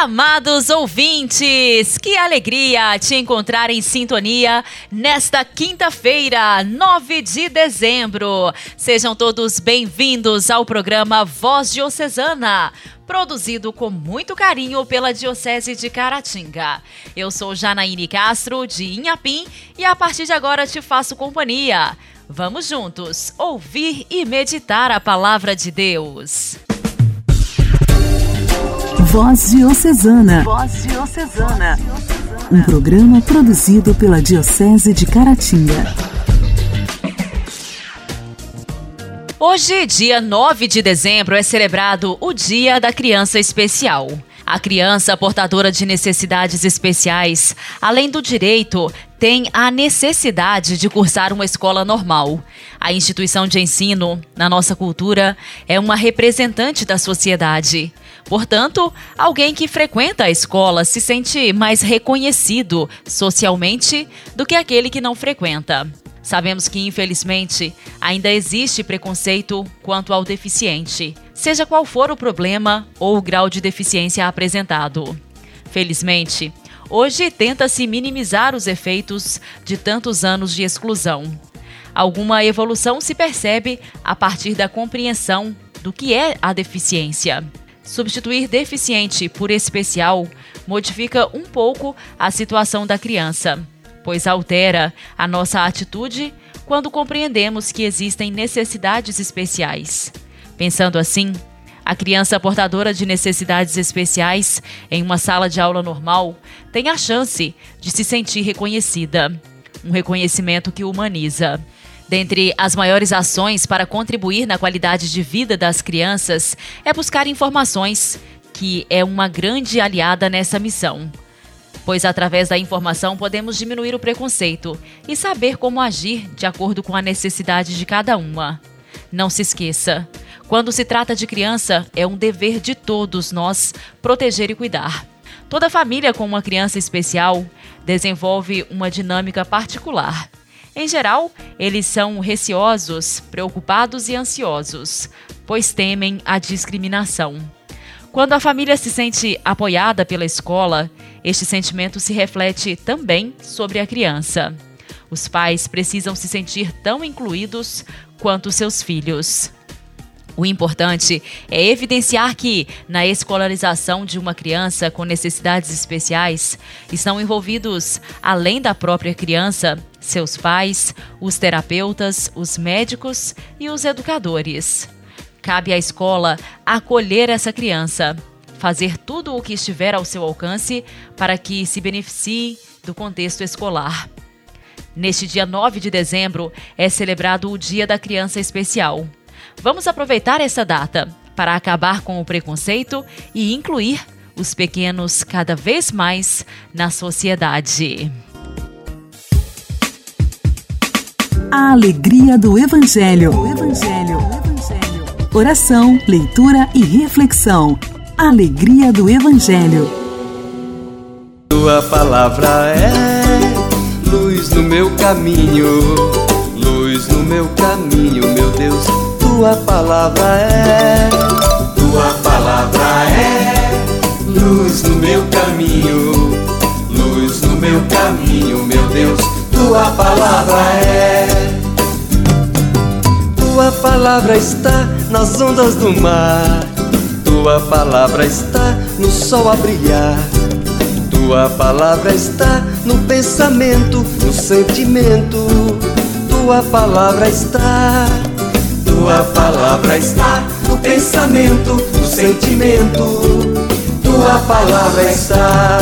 Amados ouvintes, que alegria te encontrar em sintonia nesta quinta-feira, 9 de dezembro. Sejam todos bem-vindos ao programa Voz Diocesana produzido com muito carinho pela Diocese de Caratinga. Eu sou Janaíne Castro, de Inhapim, e a partir de agora te faço companhia. Vamos juntos ouvir e meditar a palavra de Deus. Voz Diocesana. Voz Diocesana. Um programa produzido pela Diocese de Caratinga. Hoje, dia 9 de dezembro, é celebrado o Dia da Criança Especial. A criança portadora de necessidades especiais, além do direito, tem a necessidade de cursar uma escola normal. A instituição de ensino, na nossa cultura, é uma representante da sociedade. Portanto, alguém que frequenta a escola se sente mais reconhecido socialmente do que aquele que não frequenta. Sabemos que, infelizmente, ainda existe preconceito quanto ao deficiente, seja qual for o problema ou o grau de deficiência apresentado. Felizmente, hoje tenta-se minimizar os efeitos de tantos anos de exclusão. Alguma evolução se percebe a partir da compreensão do que é a deficiência. Substituir deficiente por especial modifica um pouco a situação da criança pois altera a nossa atitude quando compreendemos que existem necessidades especiais. Pensando assim, a criança portadora de necessidades especiais em uma sala de aula normal tem a chance de se sentir reconhecida. Um reconhecimento que humaniza. Dentre as maiores ações para contribuir na qualidade de vida das crianças é buscar informações, que é uma grande aliada nessa missão pois através da informação podemos diminuir o preconceito e saber como agir de acordo com a necessidade de cada uma. Não se esqueça, quando se trata de criança, é um dever de todos nós proteger e cuidar. Toda família com uma criança especial desenvolve uma dinâmica particular. Em geral, eles são receosos, preocupados e ansiosos, pois temem a discriminação. Quando a família se sente apoiada pela escola, este sentimento se reflete também sobre a criança. Os pais precisam se sentir tão incluídos quanto seus filhos. O importante é evidenciar que, na escolarização de uma criança com necessidades especiais, estão envolvidos, além da própria criança, seus pais, os terapeutas, os médicos e os educadores. Cabe à escola acolher essa criança, fazer tudo o que estiver ao seu alcance para que se beneficie do contexto escolar. Neste dia 9 de dezembro é celebrado o Dia da Criança Especial. Vamos aproveitar essa data para acabar com o preconceito e incluir os pequenos cada vez mais na sociedade. A alegria do Evangelho. O Evangelho. O Evangelho oração, leitura e reflexão. Alegria do Evangelho. Tua palavra é luz no meu caminho, luz no meu caminho, meu Deus. Tua palavra é, tua palavra é luz no meu caminho, luz no meu caminho, meu Deus. Tua palavra é tua palavra está nas ondas do mar. Tua palavra está no sol a brilhar. Tua palavra está no pensamento, no sentimento. Tua palavra está. Tua palavra está no pensamento, no sentimento. Tua palavra está.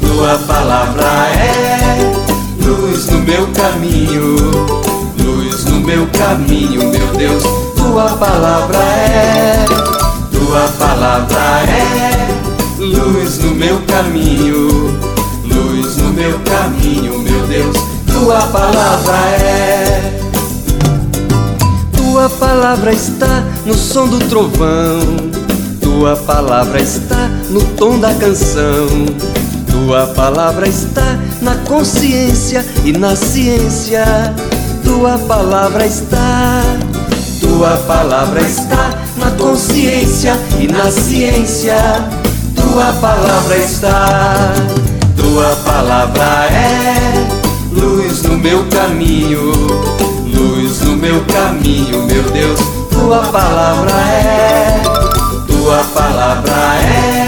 Tua palavra é luz no meu caminho meu caminho, meu Deus. Tua palavra é, tua palavra é luz no meu caminho, luz no meu caminho, meu Deus. Tua palavra é. Tua palavra está no som do trovão. Tua palavra está no tom da canção. Tua palavra está na consciência e na ciência. Tua palavra está. Tua palavra está na consciência e na ciência. Tua palavra está. Tua palavra é luz no meu caminho, luz no meu caminho, meu Deus. Tua palavra é. Tua palavra é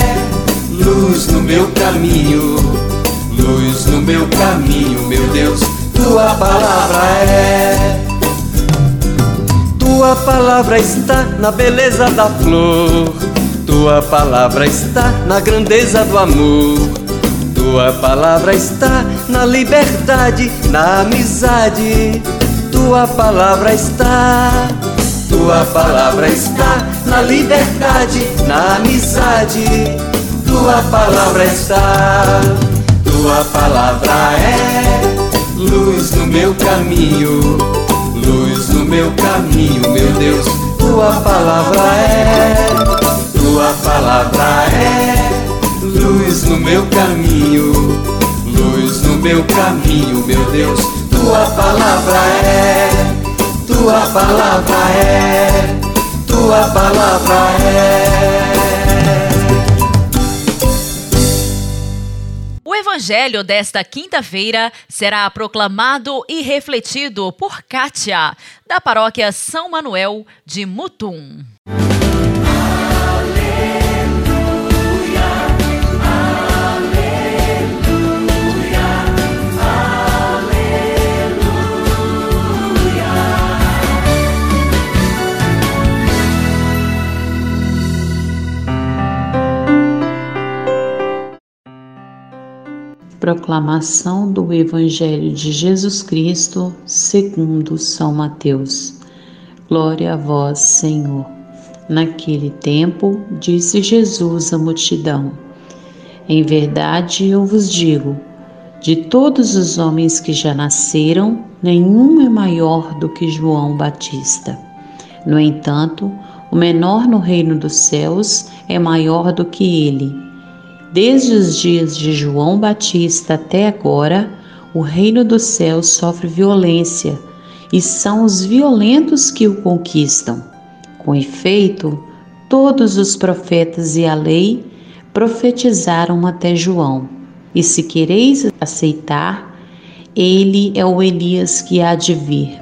luz no meu caminho, luz no meu caminho, meu Deus. Tua palavra é. Tua palavra está na beleza da flor. Tua palavra está na grandeza do amor. Tua palavra está na liberdade, na amizade. Tua palavra está. Tua palavra está na liberdade, na amizade. Tua palavra está. Tua palavra é luz no meu caminho, luz no meu caminho, meu Deus. Tua palavra é. Tua palavra é luz no meu caminho, luz no meu caminho, meu Deus. Tua palavra é, tua palavra é, tua palavra é. Evangelho desta quinta-feira será proclamado e refletido por Kátia, da paróquia São Manuel de Mutum. Proclamação do Evangelho de Jesus Cristo, segundo São Mateus. Glória a vós, Senhor. Naquele tempo, disse Jesus à multidão: Em verdade eu vos digo, de todos os homens que já nasceram, nenhum é maior do que João Batista. No entanto, o menor no reino dos céus é maior do que ele Desde os dias de João Batista até agora, o reino dos céus sofre violência e são os violentos que o conquistam. Com efeito, todos os profetas e a lei profetizaram até João. E se quereis aceitar, ele é o Elias que há de vir.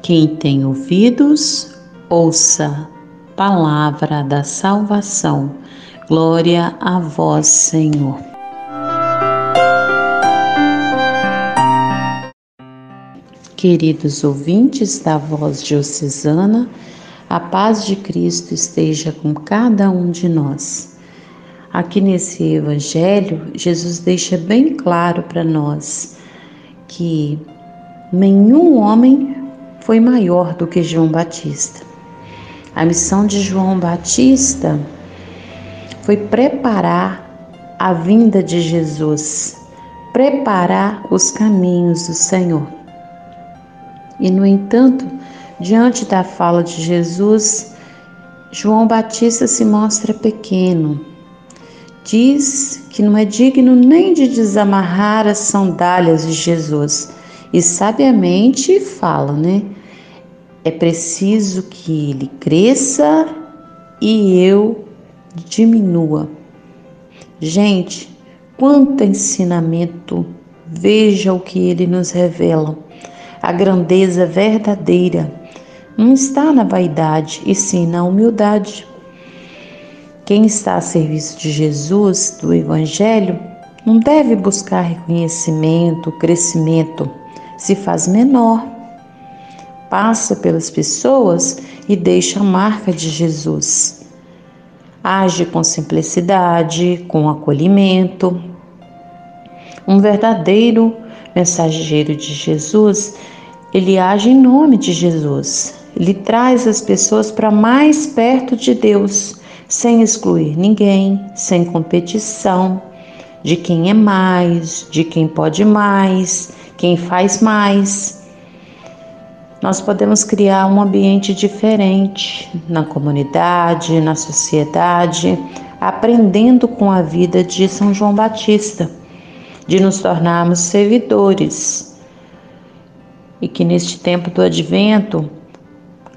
Quem tem ouvidos, ouça. Palavra da salvação. Glória a vós, Senhor. Queridos ouvintes da Voz Diocesana, a paz de Cristo esteja com cada um de nós. Aqui nesse Evangelho, Jesus deixa bem claro para nós que nenhum homem foi maior do que João Batista. A missão de João Batista foi preparar a vinda de Jesus, preparar os caminhos do Senhor. E, no entanto, diante da fala de Jesus, João Batista se mostra pequeno. Diz que não é digno nem de desamarrar as sandálias de Jesus. E sabiamente fala, né? É preciso que ele cresça e eu diminua. Gente, quanto ensinamento! Veja o que ele nos revela. A grandeza verdadeira não está na vaidade, e sim na humildade. Quem está a serviço de Jesus, do Evangelho, não deve buscar reconhecimento, crescimento, se faz menor. Passa pelas pessoas e deixa a marca de Jesus age com simplicidade, com acolhimento. Um verdadeiro mensageiro de Jesus, ele age em nome de Jesus. Ele traz as pessoas para mais perto de Deus, sem excluir ninguém, sem competição de quem é mais, de quem pode mais, quem faz mais nós podemos criar um ambiente diferente na comunidade, na sociedade, aprendendo com a vida de São João Batista, de nos tornarmos servidores. E que neste tempo do advento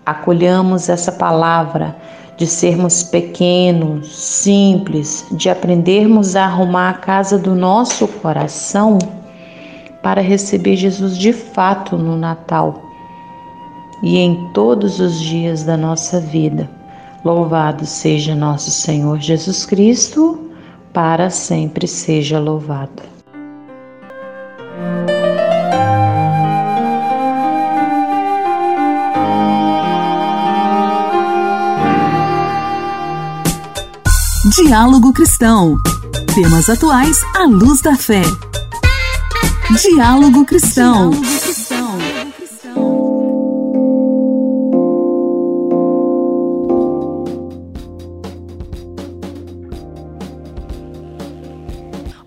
acolhamos essa palavra de sermos pequenos, simples, de aprendermos a arrumar a casa do nosso coração para receber Jesus de fato no Natal e em todos os dias da nossa vida. Louvado seja nosso Senhor Jesus Cristo, para sempre seja louvado. Diálogo Cristão. Temas atuais à luz da fé. Diálogo Cristão.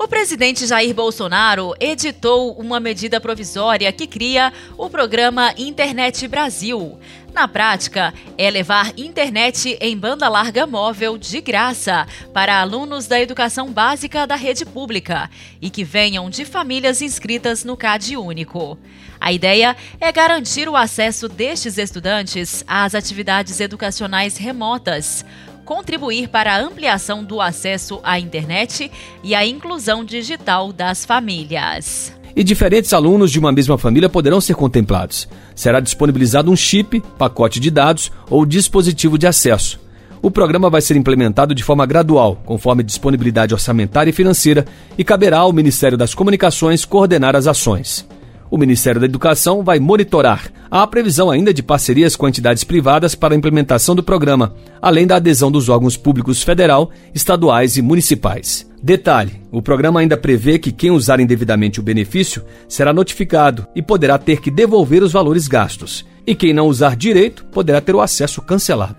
O presidente Jair Bolsonaro editou uma medida provisória que cria o programa Internet Brasil. Na prática, é levar internet em banda larga móvel de graça para alunos da educação básica da rede pública e que venham de famílias inscritas no CAD Único. A ideia é garantir o acesso destes estudantes às atividades educacionais remotas contribuir para a ampliação do acesso à internet e a inclusão digital das famílias e diferentes alunos de uma mesma família poderão ser contemplados. Será disponibilizado um chip, pacote de dados ou dispositivo de acesso. O programa vai ser implementado de forma gradual, conforme disponibilidade orçamentária e financeira, e caberá ao Ministério das Comunicações coordenar as ações. O Ministério da Educação vai monitorar. Há previsão ainda de parcerias com entidades privadas para a implementação do programa, além da adesão dos órgãos públicos federal, estaduais e municipais. Detalhe: o programa ainda prevê que quem usar indevidamente o benefício será notificado e poderá ter que devolver os valores gastos. E quem não usar direito poderá ter o acesso cancelado.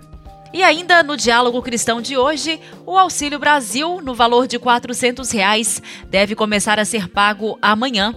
E ainda no Diálogo Cristão de hoje, o Auxílio Brasil, no valor de 400 reais, deve começar a ser pago amanhã.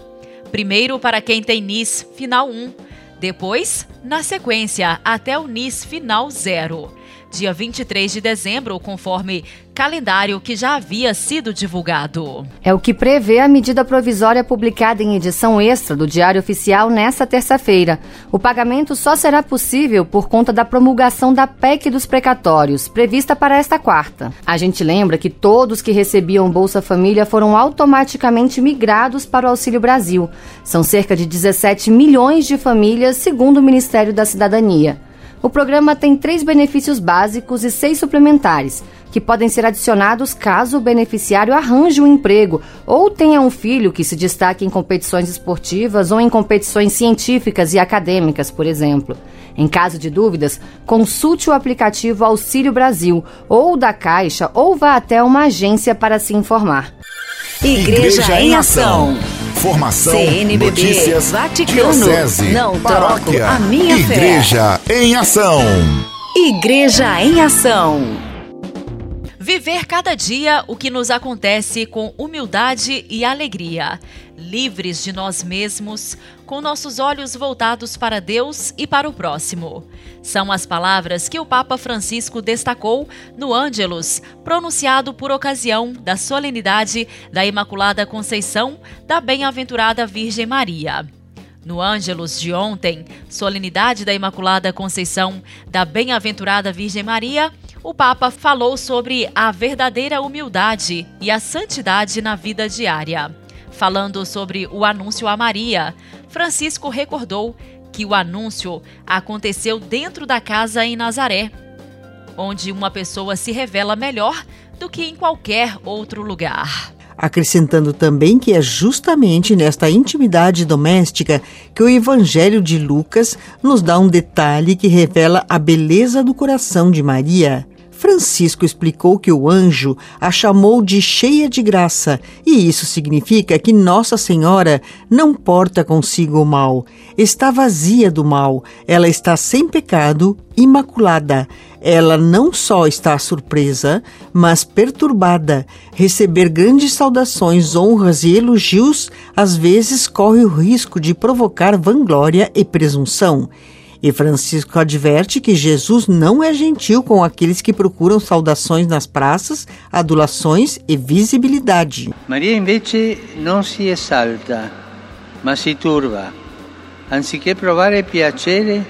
Primeiro para quem tem NIS final 1, depois, na sequência, até o NIS final 0 dia 23 de dezembro, conforme calendário que já havia sido divulgado. É o que prevê a medida provisória publicada em edição extra do Diário Oficial nesta terça-feira. O pagamento só será possível por conta da promulgação da PEC dos precatórios, prevista para esta quarta. A gente lembra que todos que recebiam Bolsa Família foram automaticamente migrados para o Auxílio Brasil. São cerca de 17 milhões de famílias, segundo o Ministério da Cidadania. O programa tem três benefícios básicos e seis suplementares, que podem ser adicionados caso o beneficiário arranje um emprego ou tenha um filho que se destaque em competições esportivas ou em competições científicas e acadêmicas, por exemplo. Em caso de dúvidas, consulte o aplicativo Auxílio Brasil ou da Caixa ou vá até uma agência para se informar. Igreja, Igreja em Ação. Formação, CNBB, notícias, Vaticano, diocese, não paróquia, troco a minha Igreja fé. em Ação. Igreja em Ação. Viver cada dia o que nos acontece com humildade e alegria, livres de nós mesmos, com nossos olhos voltados para Deus e para o próximo. São as palavras que o Papa Francisco destacou no Ângelus, pronunciado por ocasião da solenidade da Imaculada Conceição da Bem-aventurada Virgem Maria. No Ângelus de ontem, solenidade da Imaculada Conceição da Bem-aventurada Virgem Maria, o Papa falou sobre a verdadeira humildade e a santidade na vida diária. Falando sobre o anúncio a Maria, Francisco recordou que o anúncio aconteceu dentro da casa em Nazaré, onde uma pessoa se revela melhor do que em qualquer outro lugar acrescentando também que é justamente nesta intimidade doméstica que o Evangelho de Lucas nos dá um detalhe que revela a beleza do coração de Maria. Francisco explicou que o anjo a chamou de cheia de graça, e isso significa que Nossa Senhora não porta consigo o mal, está vazia do mal, ela está sem pecado, imaculada. Ela não só está surpresa, mas perturbada. Receber grandes saudações, honras e elogios às vezes corre o risco de provocar vanglória e presunção. E Francisco adverte que Jesus não é gentil com aqueles que procuram saudações nas praças, adulações e visibilidade. Maria invece não se exalta, mas se turba. Anziché provare piacere,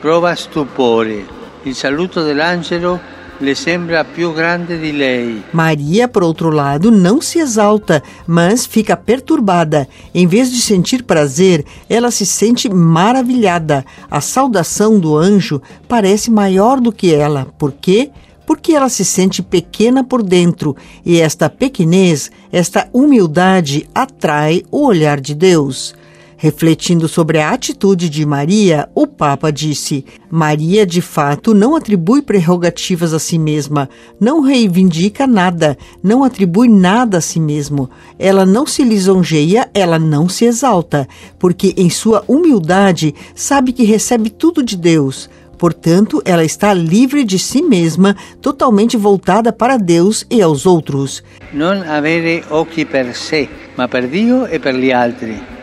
prova stupore. Il saluto dell'angelo le sembra più grande di lei. Maria, por outro lado, não se exalta, mas fica perturbada. Em vez de sentir prazer, ela se sente maravilhada. A saudação do anjo parece maior do que ela. Por quê? Porque ela se sente pequena por dentro e esta pequenez, esta humildade atrai o olhar de Deus. Refletindo sobre a atitude de Maria, o Papa disse: Maria, de fato, não atribui prerrogativas a si mesma, não reivindica nada, não atribui nada a si mesmo. Ela não se lisonjeia, ela não se exalta, porque em sua humildade sabe que recebe tudo de Deus. Portanto, ela está livre de si mesma, totalmente voltada para Deus e aos outros. Não avere occhi per sé, ma per Dio e per gli altri.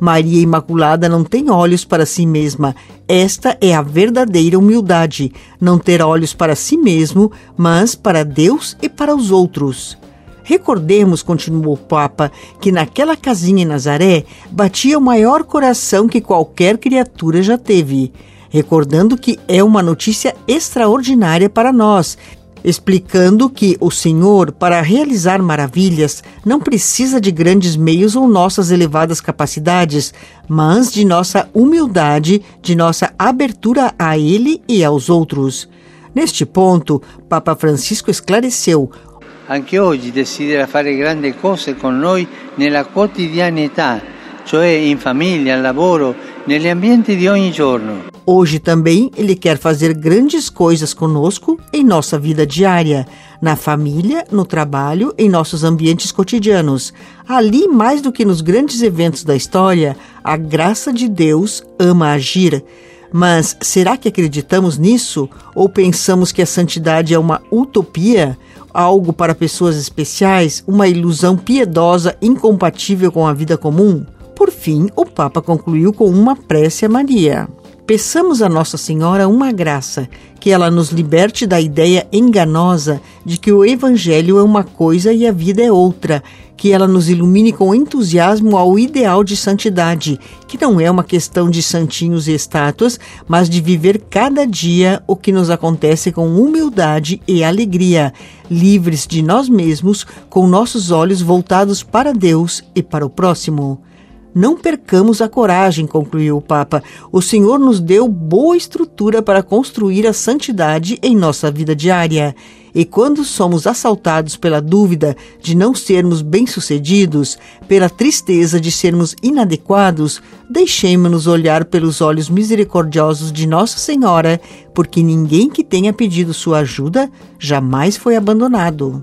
Maria Imaculada não tem olhos para si mesma. Esta é a verdadeira humildade, não ter olhos para si mesmo, mas para Deus e para os outros. Recordemos, continuou o Papa, que naquela casinha em Nazaré batia o maior coração que qualquer criatura já teve recordando que é uma notícia extraordinária para nós, explicando que o Senhor, para realizar maravilhas, não precisa de grandes meios ou nossas elevadas capacidades, mas de nossa humildade, de nossa abertura a Ele e aos outros. Neste ponto, Papa Francisco esclareceu: Anche oggi desidera fare grandi cose con noi nella quotidianità, cioè in famiglia, al lavoro, negli ambienti di ogni giorno. Hoje também ele quer fazer grandes coisas conosco em nossa vida diária, na família, no trabalho, em nossos ambientes cotidianos. Ali, mais do que nos grandes eventos da história, a graça de Deus ama agir. Mas será que acreditamos nisso ou pensamos que a santidade é uma utopia? Algo para pessoas especiais, uma ilusão piedosa incompatível com a vida comum? Por fim, o Papa concluiu com uma prece a Maria. Peçamos a Nossa Senhora uma graça, que ela nos liberte da ideia enganosa de que o Evangelho é uma coisa e a vida é outra, que ela nos ilumine com entusiasmo ao ideal de santidade, que não é uma questão de santinhos e estátuas, mas de viver cada dia o que nos acontece com humildade e alegria, livres de nós mesmos, com nossos olhos voltados para Deus e para o próximo. Não percamos a coragem, concluiu o Papa. O Senhor nos deu boa estrutura para construir a santidade em nossa vida diária. E quando somos assaltados pela dúvida de não sermos bem-sucedidos, pela tristeza de sermos inadequados, deixemos-nos olhar pelos olhos misericordiosos de Nossa Senhora, porque ninguém que tenha pedido sua ajuda jamais foi abandonado.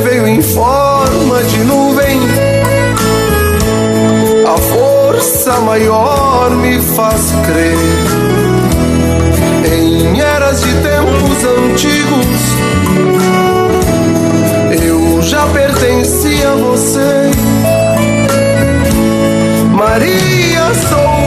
Veio em forma de nuvem. A força maior me faz crer em eras de tempos antigos, eu já pertencia a você. Maria, sou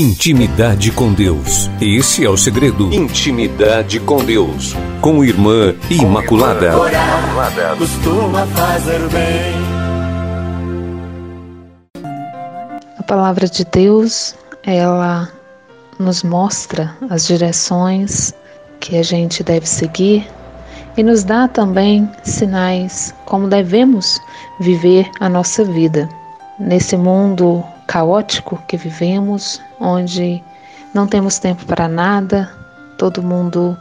Intimidade com Deus. Esse é o segredo. Intimidade com Deus. Com Irmã Imaculada. Orar costuma fazer bem. A palavra de Deus, ela nos mostra as direções que a gente deve seguir e nos dá também sinais como devemos viver a nossa vida. Nesse mundo caótico que vivemos, onde não temos tempo para nada, todo mundo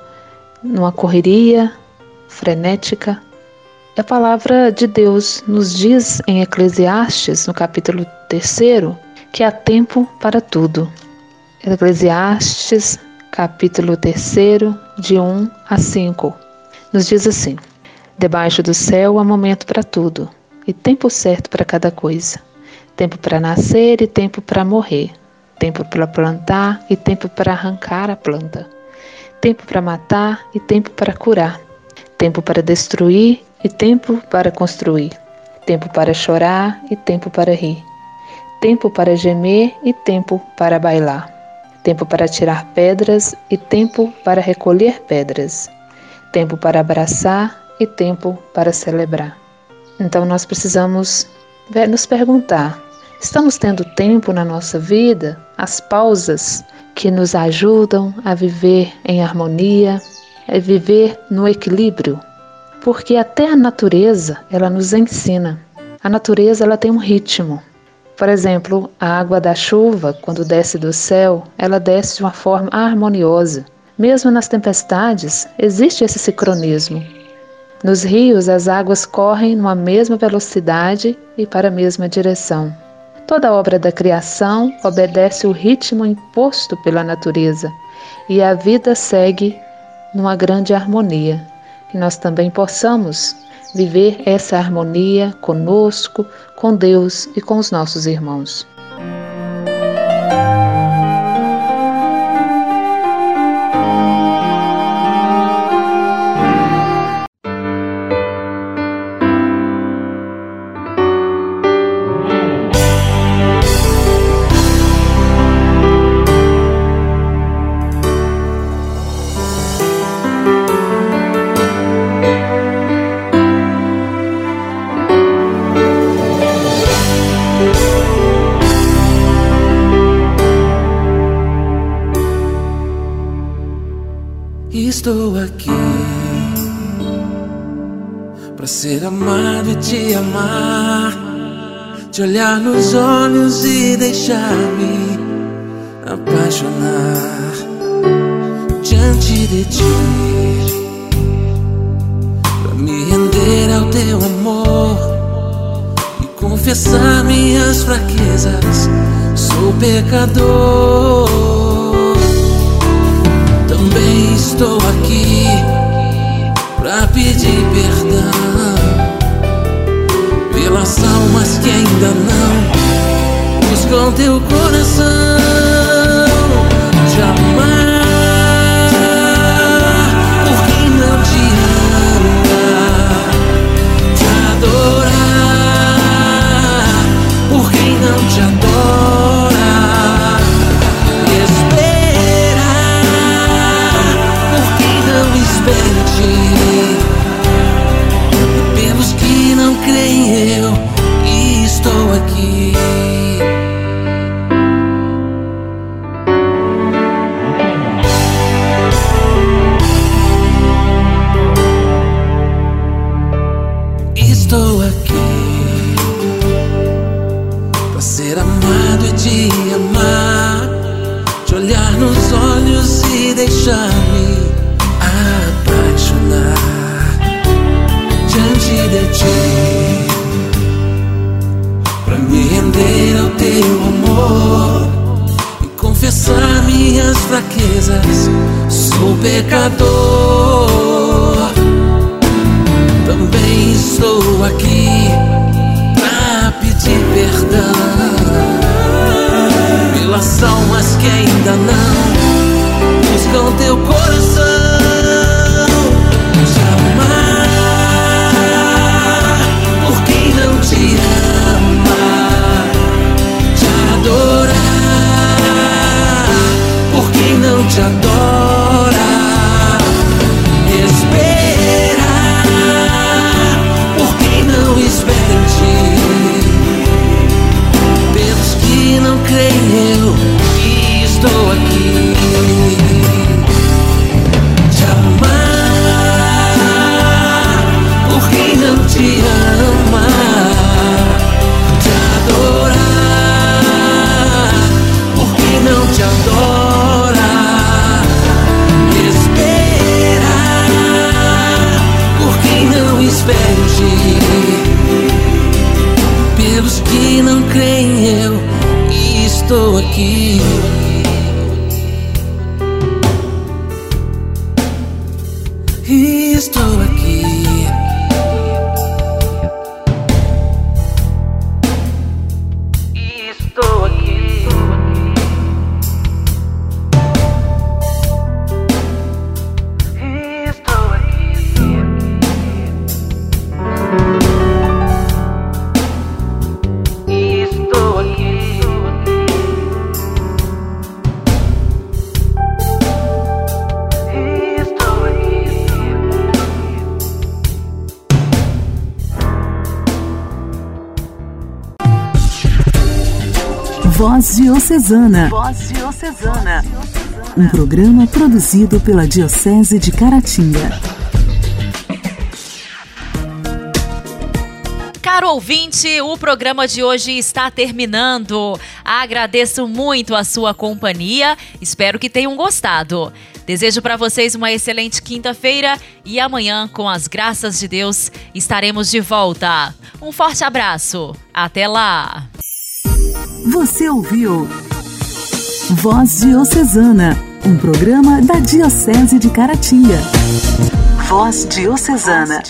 numa correria frenética. A palavra de Deus nos diz em Eclesiastes, no capítulo 3, que há tempo para tudo. Eclesiastes, capítulo 3, de 1 a 5, nos diz assim: Debaixo do céu há momento para tudo, e tempo certo para cada coisa tempo para nascer e tempo para morrer, tempo para plantar e tempo para arrancar a planta, tempo para matar e tempo para curar, tempo para destruir e tempo para construir, tempo para chorar e tempo para rir, tempo para gemer e tempo para bailar, tempo para tirar pedras e tempo para recolher pedras, tempo para abraçar e tempo para celebrar. Então nós precisamos nos perguntar Estamos tendo tempo na nossa vida, as pausas que nos ajudam a viver em harmonia, a viver no equilíbrio, porque até a natureza ela nos ensina. A natureza ela tem um ritmo. Por exemplo, a água da chuva, quando desce do céu, ela desce de uma forma harmoniosa. Mesmo nas tempestades, existe esse sincronismo. Nos rios, as águas correm numa mesma velocidade e para a mesma direção. Toda obra da criação obedece o ritmo imposto pela natureza e a vida segue numa grande harmonia. Que nós também possamos viver essa harmonia conosco, com Deus e com os nossos irmãos. Amado e te amar, te olhar nos olhos e deixar-me apaixonar diante de ti, para me render ao teu amor e confessar minhas fraquezas. Sou pecador também estou aqui pra pedir perdão pelas almas que ainda não buscam teu coração. de ti. Pra me render ao teu amor e confessar minhas fraquezas, sou pecador. Também estou aqui pra pedir perdão pelas almas que ainda não buscam teu coração. Estou Voz Diocesana. Voz Diocesana. Um programa produzido pela Diocese de Caratinga. Caro ouvinte, o programa de hoje está terminando. Agradeço muito a sua companhia. Espero que tenham gostado. Desejo para vocês uma excelente quinta-feira e amanhã, com as graças de Deus, estaremos de volta. Um forte abraço. Até lá. Você ouviu Voz Diocesana, um programa da Diocese de Caratinga. Voz Diocesana.